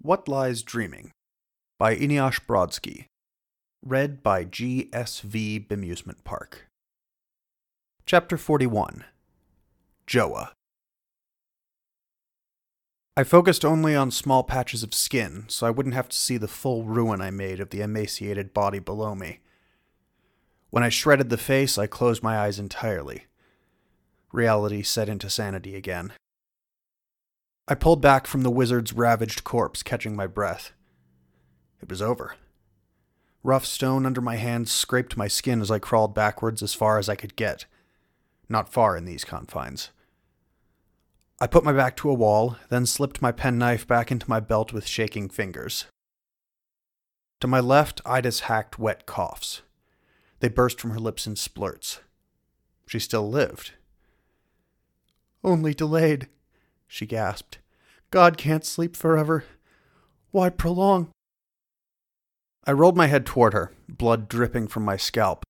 What Lies Dreaming by Eneasz Brodsky. Read by G.S.V. Bemusement Park. Chapter 41 Joah. I focused only on small patches of skin, so I wouldn't have to see the full ruin I made of the emaciated body below me. When I shredded the face, I closed my eyes entirely. Reality set into sanity again. I pulled back from the wizard's ravaged corpse, catching my breath. It was over. Rough stone under my hands scraped my skin as I crawled backwards as far as I could get. Not far in these confines. I put my back to a wall, then slipped my penknife back into my belt with shaking fingers. To my left, Idas hacked wet coughs. They burst from her lips in splurts. She still lived. Only delayed, she gasped. God can't sleep forever. Why prolong? I rolled my head toward her, blood dripping from my scalp.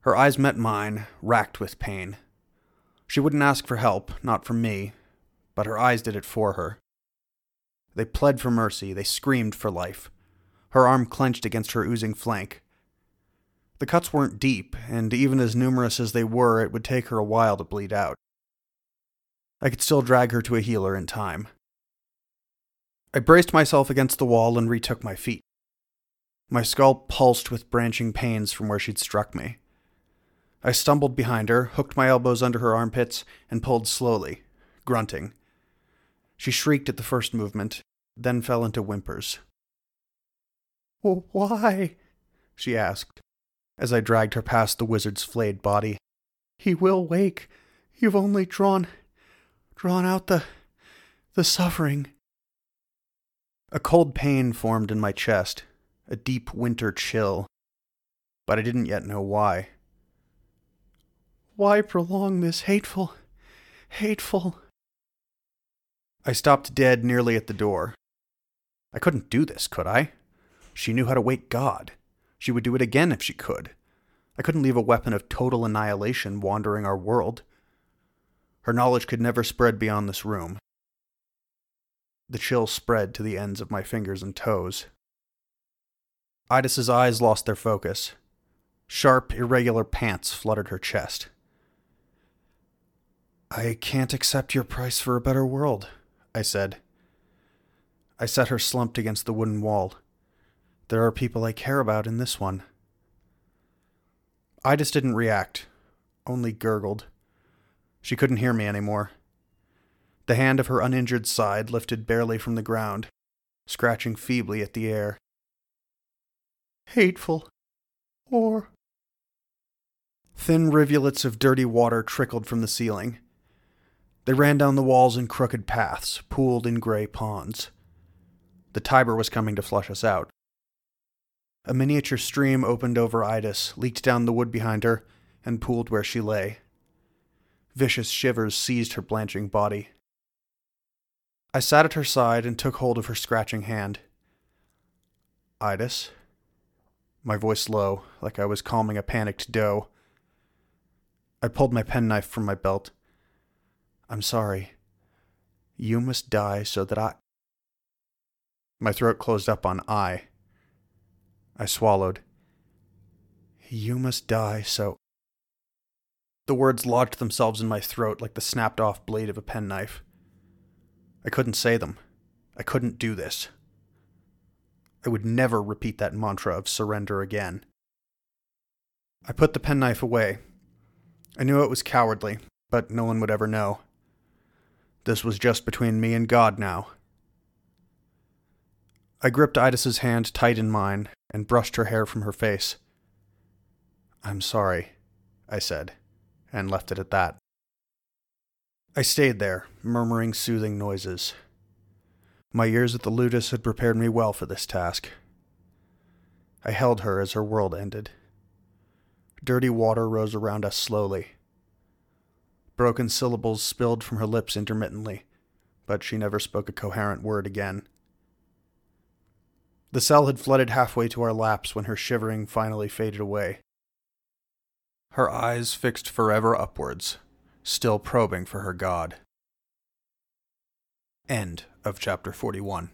Her eyes met mine, racked with pain. She wouldn't ask for help, not from me, but her eyes did it for her. They pled for mercy, they screamed for life. Her arm clenched against her oozing flank. The cuts weren't deep, and even as numerous as they were, it would take her a while to bleed out. I could still drag her to a healer in time. I braced myself against the wall and retook my feet. My skull pulsed with branching pains from where she'd struck me. I stumbled behind her, hooked my elbows under her armpits, and pulled slowly, grunting. She shrieked at the first movement, then fell into whimpers. Why? she asked, as I dragged her past the wizard's flayed body. He will wake. You've only drawn drawn out the the suffering. A cold pain formed in my chest, a deep winter chill, but I didn't yet know why. Why prolong this hateful, hateful? I stopped dead nearly at the door. I couldn't do this, could I? She knew how to wake God. She would do it again if she could. I couldn't leave a weapon of total annihilation wandering our world. Her knowledge could never spread beyond this room. The chill spread to the ends of my fingers and toes. Idas's eyes lost their focus. Sharp, irregular pants fluttered her chest. I can't accept your price for a better world, I said. I set her slumped against the wooden wall. There are people I care about in this one. Idas didn't react, only gurgled. She couldn't hear me anymore. The hand of her uninjured side lifted barely from the ground, scratching feebly at the air. Hateful. Or. Thin rivulets of dirty water trickled from the ceiling. They ran down the walls in crooked paths, pooled in gray ponds. The Tiber was coming to flush us out. A miniature stream opened over Idas, leaked down the wood behind her, and pooled where she lay. Vicious shivers seized her blanching body. I sat at her side and took hold of her scratching hand. Idas? My voice low, like I was calming a panicked doe. I pulled my penknife from my belt. I'm sorry. You must die so that I. My throat closed up on I. I swallowed. You must die so. The words lodged themselves in my throat like the snapped off blade of a penknife. I couldn't say them. I couldn't do this. I would never repeat that mantra of surrender again. I put the penknife away. I knew it was cowardly, but no one would ever know. This was just between me and God now. I gripped Idas's hand tight in mine and brushed her hair from her face. I'm sorry, I said and left it at that. I stayed there, murmuring soothing noises. My years at the Ludus had prepared me well for this task. I held her as her world ended. Dirty water rose around us slowly. Broken syllables spilled from her lips intermittently, but she never spoke a coherent word again. The cell had flooded halfway to our laps when her shivering finally faded away her eyes fixed forever upwards, still probing for her God. End of chapter 41.